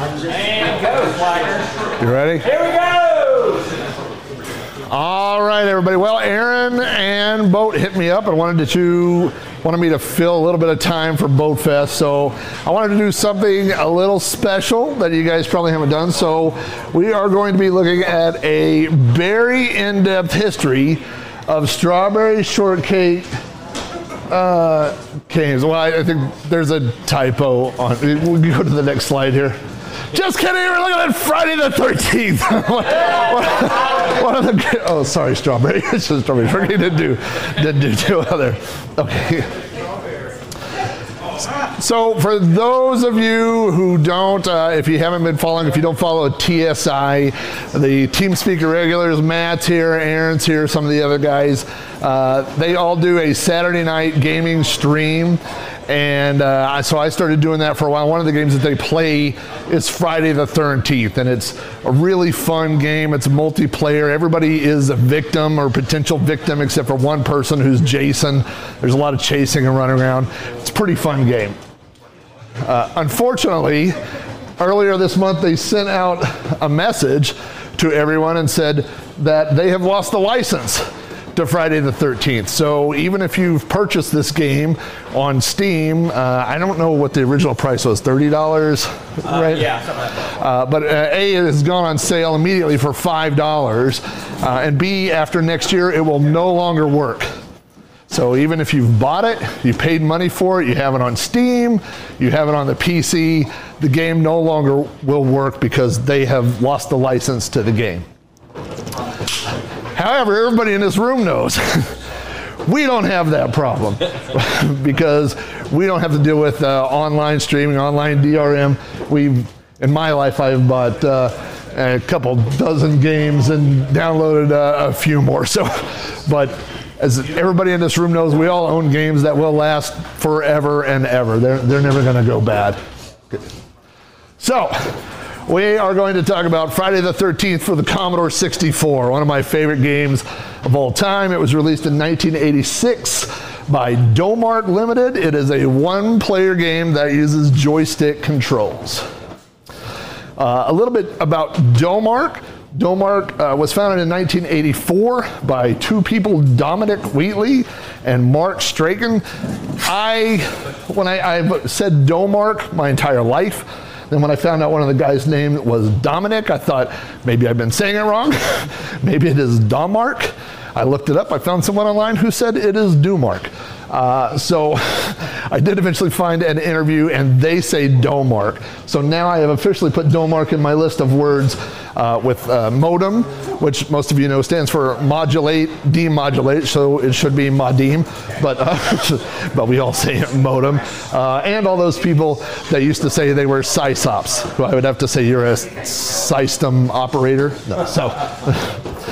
And go, Flagger. You ready? Here we go. All right, everybody. Well, Aaron and Boat hit me up and wanted to wanted me to fill a little bit of time for Boatfest. So I wanted to do something a little special that you guys probably haven't done. So we are going to be looking at a very in-depth history of strawberry shortcake uh, canes. Well, I, I think there's a typo on. We can go to the next slide here. Just kidding. We're looking at Friday the 13th. what, what, what are the, oh, sorry, strawberry. It's just strawberry. Shortcake didn't do, didn't do two other. Okay. So, for those of you who don't, uh, if you haven't been following, if you don't follow TSI, the team speaker regulars, Matt's here, Aaron's here, some of the other guys, uh, they all do a Saturday night gaming stream. And uh, so I started doing that for a while. One of the games that they play is Friday the 13th, and it's a really fun game. It's multiplayer. Everybody is a victim or potential victim except for one person who's Jason. There's a lot of chasing and running around. It's a pretty fun game. Uh, unfortunately, earlier this month they sent out a message to everyone and said that they have lost the license to Friday the 13th. So even if you've purchased this game on Steam, uh, I don't know what the original price was, $30, right? Yeah, like. Uh, but uh, A, it has gone on sale immediately for $5. Uh, and B, after next year, it will no longer work. So even if you've bought it, you paid money for it, you have it on Steam, you have it on the PC, the game no longer will work because they have lost the license to the game. However, everybody in this room knows we don't have that problem because we don't have to deal with uh, online streaming, online DRM. We, in my life, I've bought uh, a couple dozen games and downloaded uh, a few more. So, but as everybody in this room knows, we all own games that will last forever and ever. They're, they're never going to go bad. So, we are going to talk about Friday the 13th for the Commodore 64, one of my favorite games of all time. It was released in 1986 by Domark Limited. It is a one player game that uses joystick controls. Uh, a little bit about Domark. Domark uh, was founded in 1984 by two people, Dominic Wheatley and Mark Strachan. I, when I, I've said Domark my entire life, then when I found out one of the guys' name was Dominic, I thought maybe I've been saying it wrong. maybe it is Domark. I looked it up. I found someone online who said it is Dumark. Uh, so I did eventually find an interview, and they say Domark. So now I have officially put Domark in my list of words uh, with uh, modem, which most of you know stands for modulate, demodulate. So it should be modim, but uh, but we all say modem. Uh, and all those people that used to say they were sysops, who I would have to say you're a system operator. No, so.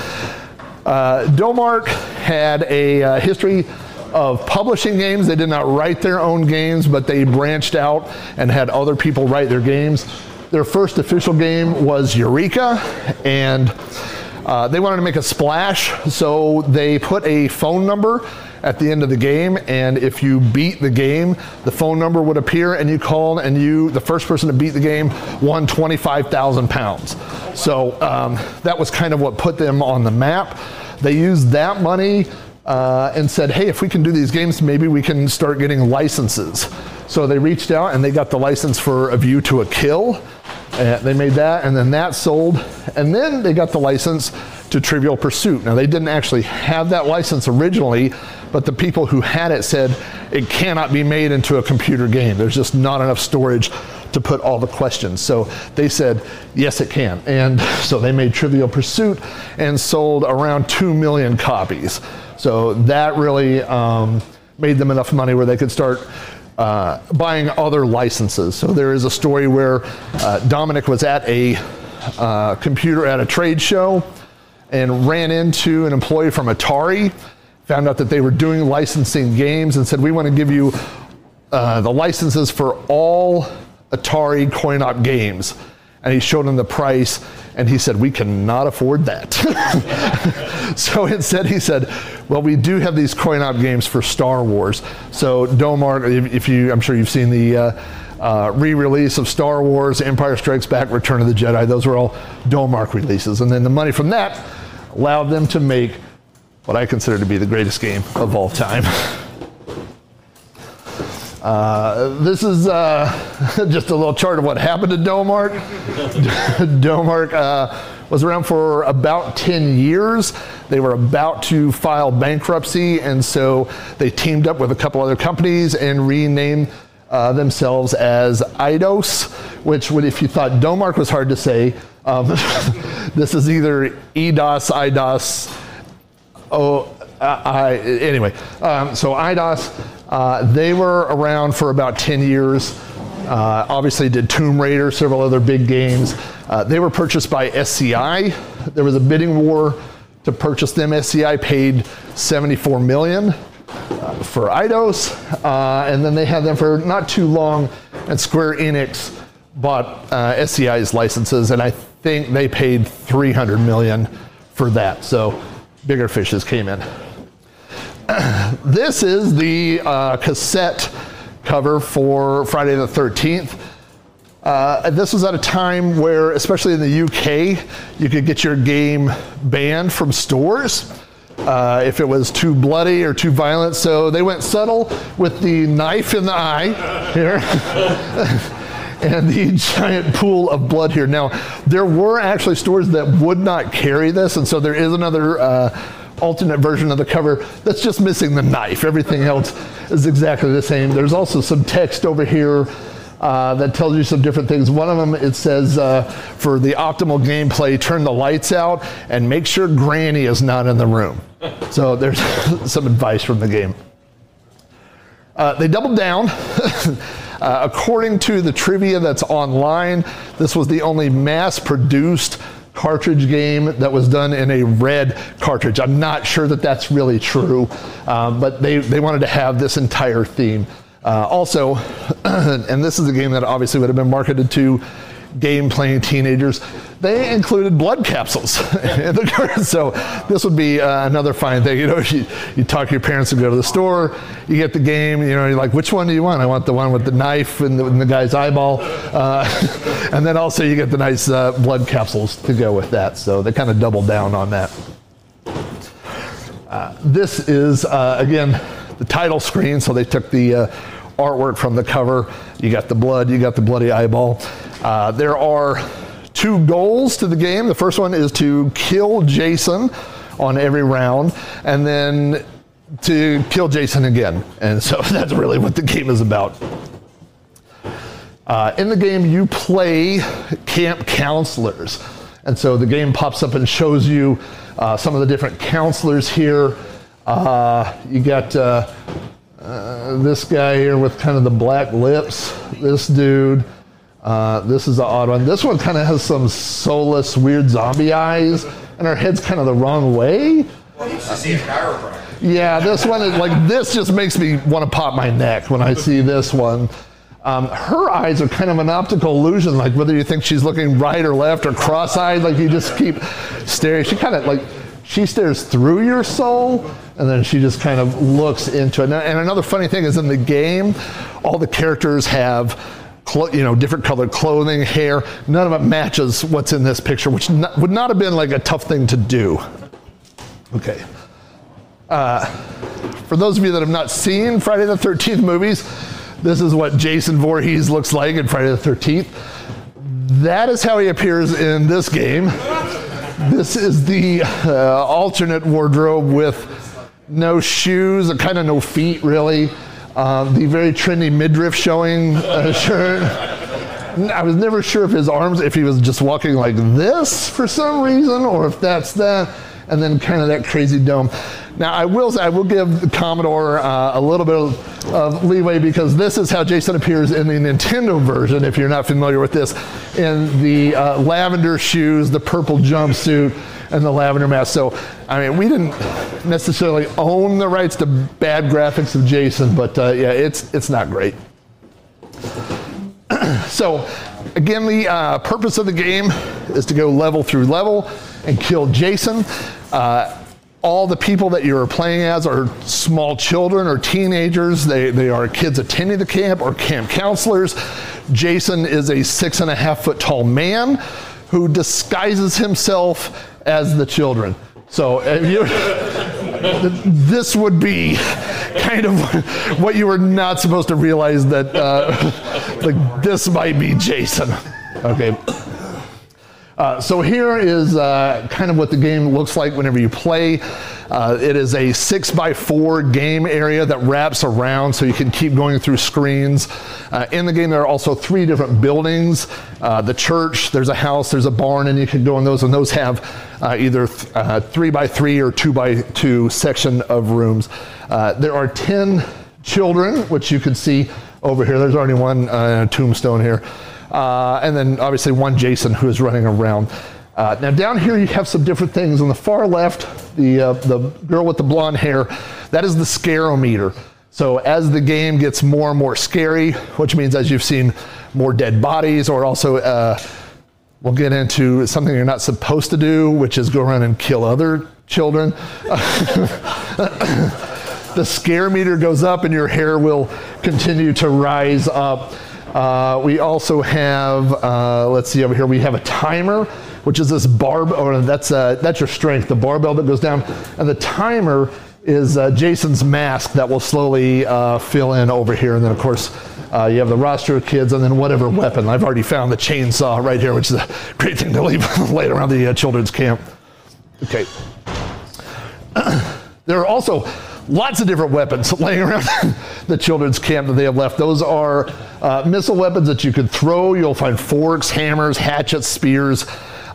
Uh, Domark had a uh, history of publishing games. They did not write their own games, but they branched out and had other people write their games. Their first official game was Eureka, and uh, they wanted to make a splash, so they put a phone number at the end of the game, and if you beat the game, the phone number would appear, and you called, and you, the first person to beat the game, won 25,000 pounds. So um, that was kind of what put them on the map. They used that money uh, and said, hey, if we can do these games, maybe we can start getting licenses. So they reached out and they got the license for A View to a Kill. Uh, they made that, and then that sold. And then they got the license to Trivial Pursuit. Now, they didn't actually have that license originally, but the people who had it said it cannot be made into a computer game. There's just not enough storage to put all the questions. So they said, yes, it can. And so they made Trivial Pursuit and sold around 2 million copies. So that really um, made them enough money where they could start uh, buying other licenses. So there is a story where uh, Dominic was at a uh, computer at a trade show and ran into an employee from Atari, found out that they were doing licensing games, and said, We want to give you uh, the licenses for all Atari coin op games. And he showed him the price, and he said, We cannot afford that. so instead, he said, Well, we do have these coin op games for Star Wars. So Domark, if, if you, I'm sure you've seen the uh, uh, re-release of Star Wars, Empire Strikes Back, Return of the Jedi. Those were all Domark releases, and then the money from that allowed them to make what I consider to be the greatest game of all time. Uh, this is uh, just a little chart of what happened to Domark. Domark uh, was around for about 10 years. They were about to file bankruptcy, and so they teamed up with a couple other companies and renamed uh, themselves as Eidos, which, would, if you thought Domark was hard to say, um, this is either EDOS, IDOS, oh, I, anyway. Um, so IDOS, uh, they were around for about 10 years. Uh, obviously did Tomb Raider, several other big games. Uh, they were purchased by SCI. There was a bidding war to purchase them. SCI paid 74 million uh, for IDOS, uh, and then they had them for not too long. And Square Enix bought uh, SCI's licenses, and I think they paid 300 million for that. So bigger fishes came in. this is the uh, cassette cover for Friday the 13th. Uh, this was at a time where, especially in the UK, you could get your game banned from stores uh, if it was too bloody or too violent. So they went subtle with the knife in the eye here. and the giant pool of blood here. Now, there were actually stores that would not carry this, and so there is another uh, alternate version of the cover that's just missing the knife. Everything else is exactly the same. There's also some text over here uh, that tells you some different things. One of them, it says uh, for the optimal gameplay, turn the lights out and make sure Granny is not in the room. So there's some advice from the game. Uh, they doubled down. Uh, according to the trivia that's online, this was the only mass produced cartridge game that was done in a red cartridge. I'm not sure that that's really true, um, but they, they wanted to have this entire theme. Uh, also, and this is a game that obviously would have been marketed to game playing teenagers, they included blood capsules in the. So this would be uh, another fine thing. You know, you, you talk to your parents and go to the store, you get the game, you know, you're like, which one do you want? I want the one with the knife and the, and the guy's eyeball. Uh, and then also you get the nice uh, blood capsules to go with that. So they kind of doubled down on that. Uh, this is, uh, again, the title screen. So they took the uh, artwork from the cover. You got the blood, you got the bloody eyeball. There are two goals to the game. The first one is to kill Jason on every round, and then to kill Jason again. And so that's really what the game is about. Uh, in the game, you play camp counselors. And so the game pops up and shows you uh, some of the different counselors here. Uh, you got uh, uh, this guy here with kind of the black lips, this dude. Uh, this is the odd one. This one kind of has some soulless, weird zombie eyes, and her head's kind of the wrong way. Well, to see a chiropractor. Yeah, this one is like this just makes me want to pop my neck when I see this one. Um, her eyes are kind of an optical illusion, like whether you think she's looking right or left or cross-eyed, like you just keep staring. She kind of like she stares through your soul, and then she just kind of looks into it. And another funny thing is in the game, all the characters have you know, different colored clothing, hair. None of it matches what's in this picture, which not, would not have been like a tough thing to do. Okay. Uh, for those of you that have not seen Friday the 13th movies, this is what Jason Voorhees looks like in Friday the 13th. That is how he appears in this game. This is the uh, alternate wardrobe with no shoes, kind of no feet, really. Um, the very trendy midriff showing uh, shirt. I was never sure if his arms, if he was just walking like this for some reason, or if that's that, and then kind of that crazy dome. Now, I will I will give Commodore uh, a little bit of, of, leeway because this is how Jason appears in the Nintendo version. If you're not familiar with this, in the uh, lavender shoes, the purple jumpsuit and the lavender mask. So, I mean, we didn't necessarily own the rights to bad graphics of Jason, but uh, yeah, it's it's not great. so, again, the uh, purpose of the game is to go level through level and kill Jason. Uh, all the people that you're playing as are small children or teenagers. They, they are kids attending the camp or camp counselors. Jason is a six and a half foot tall man who disguises himself as the children. So if you, this would be kind of what you were not supposed to realize that uh, like this might be Jason. Okay. Uh, so here is uh, kind of what the game looks like whenever you play. Uh, it is a six by four game area that wraps around so you can keep going through screens. Uh, in the game, there are also three different buildings. Uh, the church, there's a house, there's a barn, and you can go in those, and those have either th- three by three or two by two section of rooms. there are 10 children, which you can see over here. There's already one tombstone here. Uh, and then obviously one Jason who is running around. Uh, now down here you have some different things. On the far left, the, uh, the girl with the blonde hair, that is the scarometer. So as the game gets more and more scary, which means as you've seen more dead bodies, or also uh, we'll get into something you're not supposed to do, which is go around and kill other children. the scare meter goes up and your hair will continue to rise up. Uh, we also have, uh, let's see over here, we have a timer, which is this barb, oh, that's, uh, that's your strength, the barbell that goes down. And the timer is uh, Jason's mask that will slowly uh, fill in over here. And then, of course, uh, you have the roster of kids and then whatever weapon. I've already found the chainsaw right here, which is a great thing to leave laid around the children's camp. Okay. there are also lots of different weapons laying around the children's camp that they have left. Those are uh, missile weapons that you could throw. You'll find forks, hammers, hatchets, spears.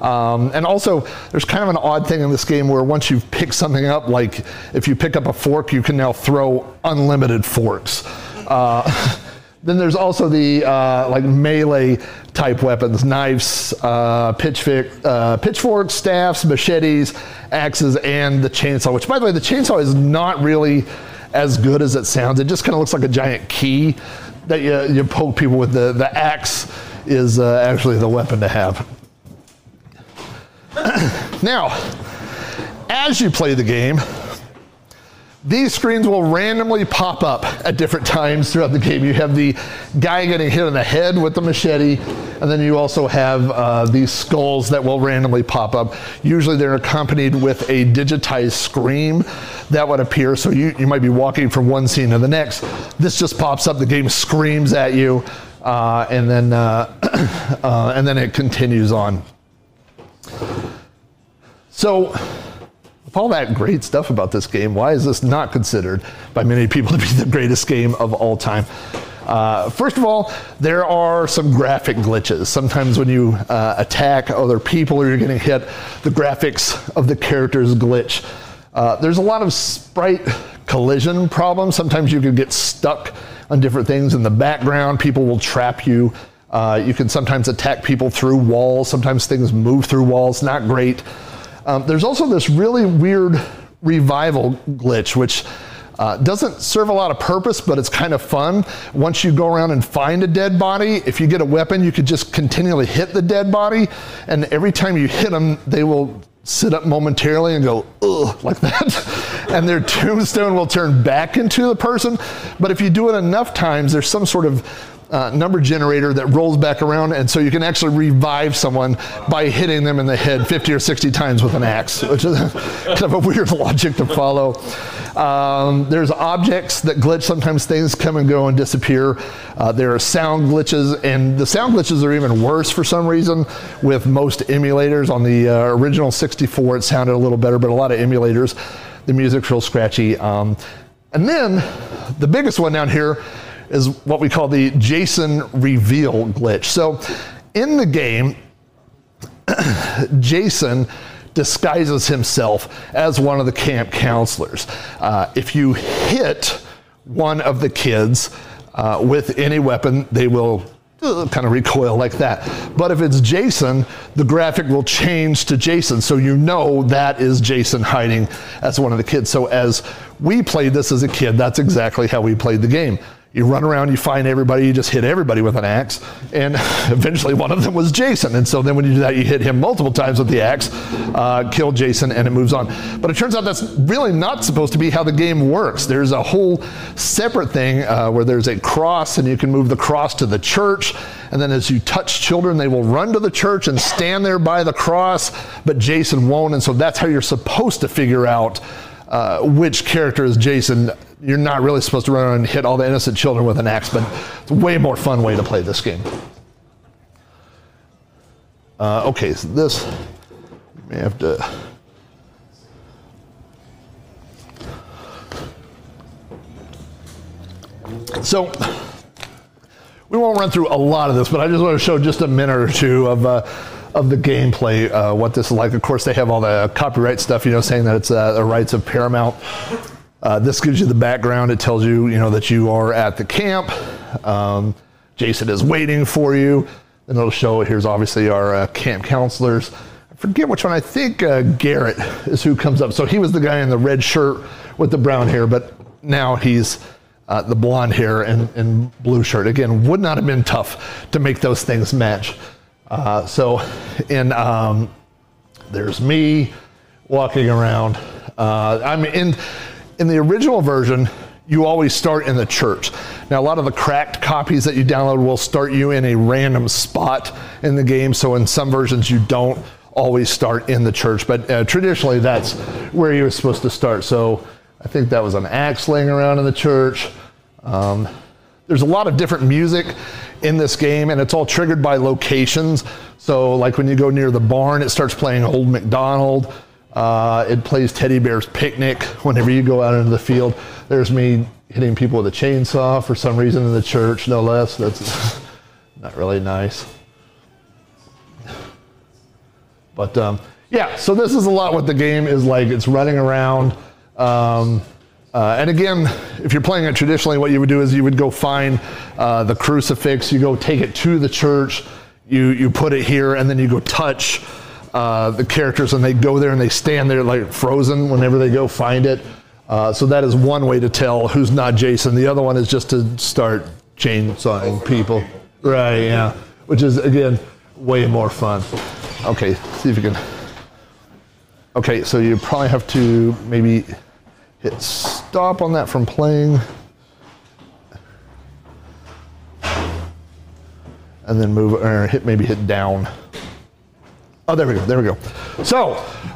Um, and also, there's kind of an odd thing in this game where once you've picked something up, like if you pick up a fork, you can now throw unlimited forks. Uh, then there's also the uh, like melee type weapons, knives, uh, uh, pitchforks, staffs, machetes, axes, and the chainsaw. Which, by the way, the chainsaw is not really as good as it sounds. It just kind of looks like a giant key that you, you poke people with. The, the axe is uh, actually the weapon to have. now, as you play the game, these screens will randomly pop up at different times throughout the game. You have the guy getting hit in the head with the machete, and then you also have uh, these skulls that will randomly pop up. Usually they're accompanied with a digitized scream that would appear. So you, you might be walking from one scene to the next. This just pops up, the game screams at you, uh, and, then, uh, uh and then it continues on. So, all that great stuff about this game, why is this not considered by many people to be the greatest game of all time? Uh, first of all, there are some graphic glitches. Sometimes when you uh, attack other people or you're getting hit, the graphics of the characters glitch. Uh, there's a lot of sprite collision problems. Sometimes you can get stuck on different things in the background. People will trap you. Uh, you can sometimes attack people through walls. Sometimes things move through walls. Not great. Um, there's also this really weird revival glitch, which uh, doesn't serve a lot of purpose, but it's kind of fun. Once you go around and find a dead body, if you get a weapon, you could just continually hit the dead body, and every time you hit them, they will sit up momentarily and go, ugh, like that. and their tombstone will turn back into the person. But if you do it enough times, there's some sort of uh, number generator that rolls back around, and so you can actually revive someone by hitting them in the head 50 or 60 times with an axe, which is kind of a weird logic to follow. Um, there's objects that glitch. Sometimes things come and go and disappear. Uh, there are sound glitches, and the sound glitches are even worse for some reason with most emulators. On the uh, original 64, it sounded a little better, but a lot of emulators, the music's real scratchy. Um, and then the biggest one down here is what we call the Jason reveal glitch. So in the game, Jason disguises himself as one of the camp counselors. Uh, if you hit one of the kids uh, with any weapon, they will uh, kind of recoil like that. But if it's Jason, the graphic will change to Jason, so you know that is Jason hiding as one of the kids. So as we played this as a kid, that's exactly how we played the game You run around, you find everybody, you just hit everybody with an axe, and eventually one of them was Jason. And so then when you do that, you hit him multiple times with the axe, uh, kill Jason, and it moves on. But it turns out that's really not supposed to be how the game works. There's a whole separate thing uh, where there's a cross, and you can move the cross to the church. And then as you touch children, they will run to the church and stand there by the cross, but Jason won't. And so that's how you're supposed to figure out uh, which character is Jason. You're not really supposed to run around and hit all the innocent children with an axe, but it's a way more fun way to play this game. Uh, okay, so this, you may have to. So, we won't run through a lot of this, but I just want to show just a minute or two of uh, of the gameplay, uh, what this is like. Of course, they have all the copyright stuff, you know, saying that it's uh, the rights of Paramount. Uh, this gives you the background. It tells you, you know, that you are at the camp. Um, Jason is waiting for you. Then it'll show. Here's obviously our uh, camp counselors. I forget which one. I think uh, Garrett is who comes up. So he was the guy in the red shirt with the brown hair, but now he's uh, the blonde hair and, and blue shirt. Again, would not have been tough to make those things match. Uh, so, in um, there's me walking around. Uh, I'm in in the original version. You always start in the church. Now, a lot of the cracked copies that you download will start you in a random spot in the game. So, in some versions, you don't always start in the church, but uh, traditionally, that's where you're supposed to start. So, I think that was an axe laying around in the church. Um, there's a lot of different music in this game, and it's all triggered by locations. So, like when you go near the barn, it starts playing Old MacDonald. Uh, it plays Teddy Bear's Picnic whenever you go out into the field. There's me hitting people with a chainsaw for some reason in the church, no less. That's not really nice. But um, yeah, so this is a lot what the game is like. It's running around. Um, uh, and again, if you're playing it traditionally, what you would do is you would go find uh, the crucifix, you go take it to the church, you, you put it here, and then you go touch uh, the characters, and they go there and they stand there like frozen whenever they go find it. Uh, so that is one way to tell who's not Jason. The other one is just to start chainsawing people. Right, yeah. Which is, again, way more fun. Okay, see if you can. Okay, so you probably have to maybe hit stop on that from playing. And then move, or hit maybe hit down. Oh, there we go, there we go. So,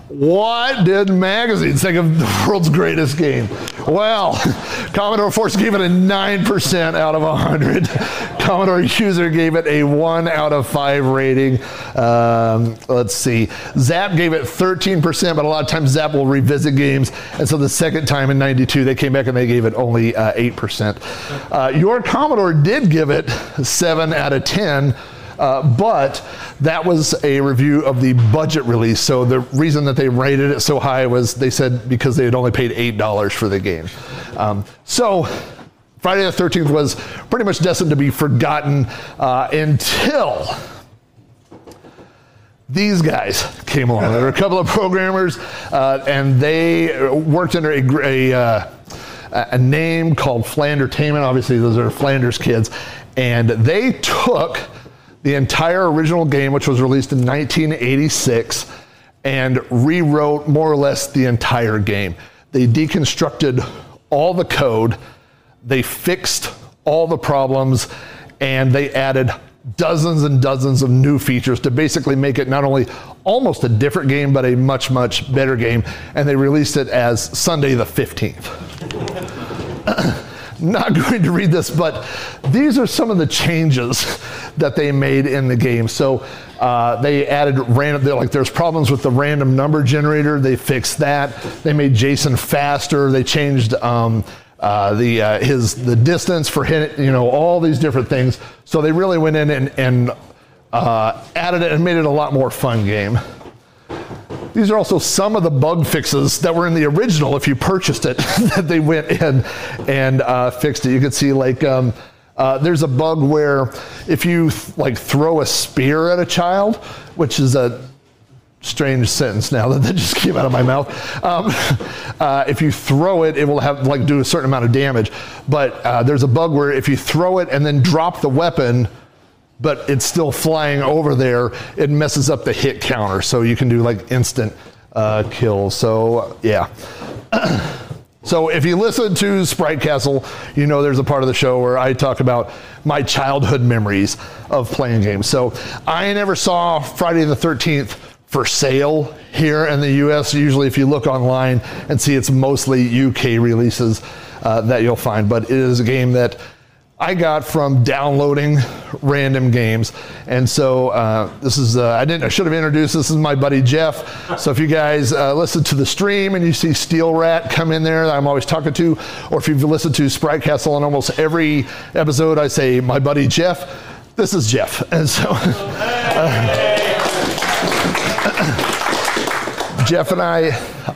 what did magazines think of the world's greatest game? Well, Commodore Force gave it a 9% out of 100. Commodore User gave it a 1 out of 5 rating. Um, let's see. Zzap gave it 13%, but a lot of times Zzap will revisit games. And so the second time in 92, they came back and they gave it only uh, 8%. Uh, your Commodore did give it 7 out of 10. Uh, but that was a review of the budget release. So the reason that they rated it so high was they said because they had only paid $8 for the game. Um, so Friday the 13th was pretty much destined to be forgotten uh, until these guys came along. There were a couple of programmers, uh, and they worked under a, a, uh, a name called Flandertainment. Obviously, those are Flanders kids. And they took the entire original game, which was released in 1986, and rewrote more or less the entire game. They deconstructed all the code, they fixed all the problems, and they added dozens and dozens of new features to basically make it not only almost a different game, but a much, much better game. And they released it as Sunday the 15th. not going to read this, but these are some of the changes that they made in the game. So uh, they added random, they're like there's problems with the random number generator. They fixed that. They made Jason faster. They changed um, uh, the uh, his the distance for hit, you know, all these different things. So they really went in and, and uh, added it and made it a lot more fun game. These are also some of the bug fixes that were in the original if you purchased it, that they went in and uh, fixed it. You can see like um, uh, there's a bug where if you th- like throw a spear at a child, which is a strange sentence now that that just came out of my mouth. Um, uh, if you throw it, it will have like do a certain amount of damage. But uh, there's a bug where if you throw it and then drop the weapon, but it's still flying over there, it messes up the hit counter. So you can do like instant uh, kills. So yeah. So if you listen to Sprite Castle, you know there's a part of the show where I talk about my childhood memories of playing games. So I never saw Friday the 13th for sale here in the US. Usually, if you look online and see it's mostly UK releases uh, that you'll find, but it is a game that I got from downloading random games. And so uh, this is, uh, I didn't, I should have introduced, this is my buddy Jeff. So if you guys uh, listen to the stream and you see Steel Rat come in there, I'm always talking to, or if you've listened to Sprite Castle on almost every episode, I say, my buddy Jeff, this is Jeff. And so Jeff and I,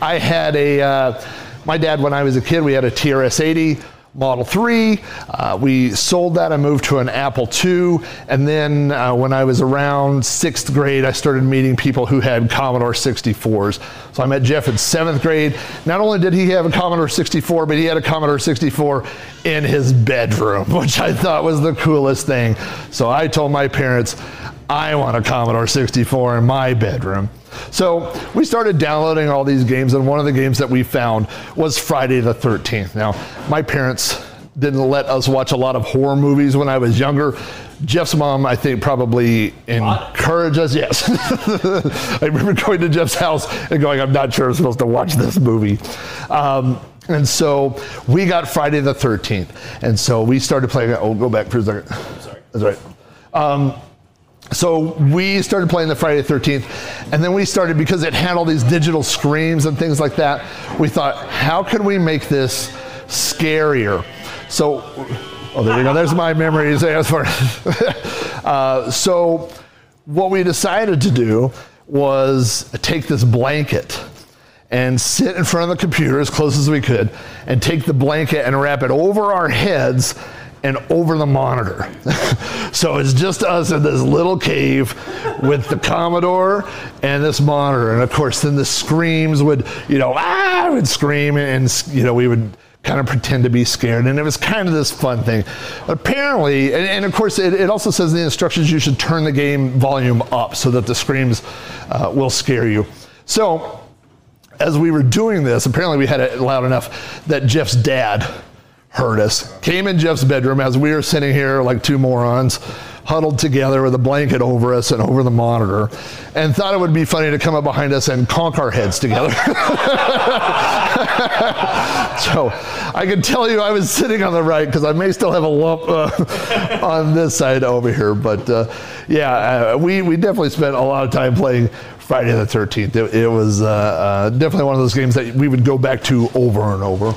I had a, uh, my dad, when I was a kid, we had a TRS 80 Model 3. Uh, we sold that. I moved to an Apple II. And then uh, when I was around sixth grade, I started meeting people who had Commodore 64s. So I met Jeff in seventh grade. Not only did he have a Commodore 64, but he had a Commodore 64 in his bedroom, which I thought was the coolest thing. So I told my parents, I want a Commodore 64 in my bedroom. So we started downloading all these games, and one of the games that we found was Friday the 13th. Now, my parents didn't let us watch a lot of horror movies when I was younger. Jeff's mom, I think, probably encouraged us. Yes. I remember going to Jeff's house and going, I'm not sure I'm supposed to watch this movie. Um, and so we got Friday the 13th. And so we started playing. Oh, go back for a second. Sorry. That's right. Um, so we started playing the Friday the 13th, and then we started because it had all these digital screams and things like that. We thought, how can we make this scarier? So, oh, there we go. There's my memories. uh, so, what we decided to do was take this blanket and sit in front of the computer as close as we could and take the blanket and wrap it over our heads and over the monitor. so it's just us in this little cave with the Commodore and this monitor. And of course, then the screams would, you know, ah, would scream and, you know, we would kind of pretend to be scared. And it was kind of this fun thing. Apparently, and, and of course, it, it, also says in the instructions you should turn the game volume up so that the screams uh, will scare you. So, as we were doing this, apparently we had it loud enough that Jeff's dad heard us, came in Jeff's bedroom as we were sitting here like two morons, huddled together with a blanket over us and over the monitor, and thought it would be funny to come up behind us and conk our heads together. so I can tell you I was sitting on the right because I may still have a lump uh, on this side over here. But uh, yeah, uh, we, we definitely spent a lot of time playing Friday the 13th. It, it was uh, uh, definitely one of those games that we would go back to over and over.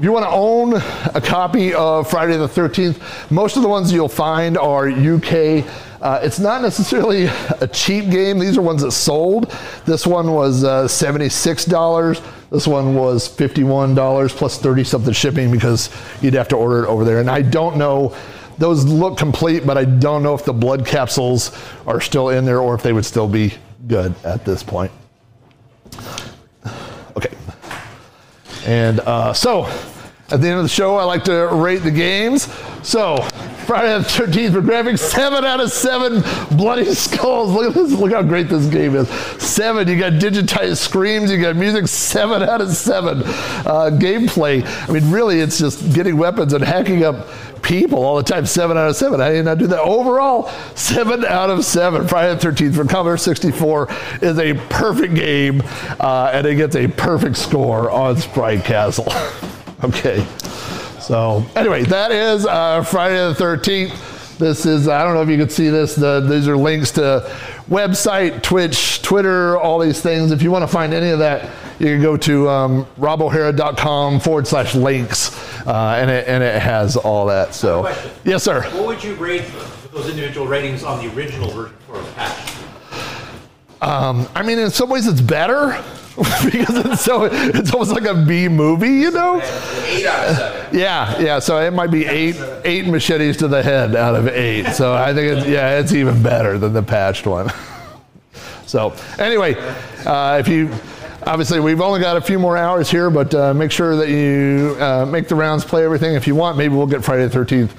If you want to own a copy of Friday the 13th, most of the ones you'll find are UK. Uh, it's not necessarily a cheap game. These are ones that sold. This one was uh, $76. This one was $51 plus 30 something shipping because you'd have to order it over there. And I don't know, those look complete, but I don't know if the blood capsules are still in there or if they would still be good at this point. Okay. And uh, so, at the end of the show, I like to rate the games. So, Friday the 13th for graphics, seven out of seven bloody skulls. Look at this, look how great this game is. Seven, you got digitized screams, you got music, seven out of seven. Uh, gameplay, I mean, really, it's just getting weapons and hacking up people all the time. Seven out of seven. How did not do that? Overall, seven out of seven. Friday the 13th for Commodore 64 is a perfect game, uh, and it gets a perfect score on Sprite Castle. okay. So, anyway, that is uh, Friday the 13th. This is, I don't know if you can see this, the, these are links to website, Twitch, Twitter, all these things. If you want to find any of that, you can go to um, robohara.com forward slash links, uh, and, it, and it has all that. So, yes, sir. What would you rate those individual ratings on the original version for a patch? Um, I mean, in some ways, it's better because it's so it's almost like a B movie, you know. Eight out of seven. Yeah, yeah. So it might be eight eight machetes to the head out of eight. So I think it's yeah, it's even better than the patched one. So anyway, uh, if you obviously we've only got a few more hours here, but uh, make sure that you uh, make the rounds, play everything. If you want, maybe we'll get Friday the 13th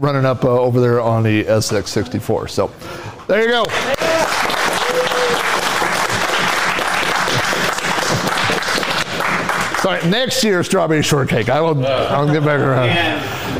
running up uh, over there on the SX64. So there you go. Sorry, next year strawberry shortcake. I will. I'll get back around. And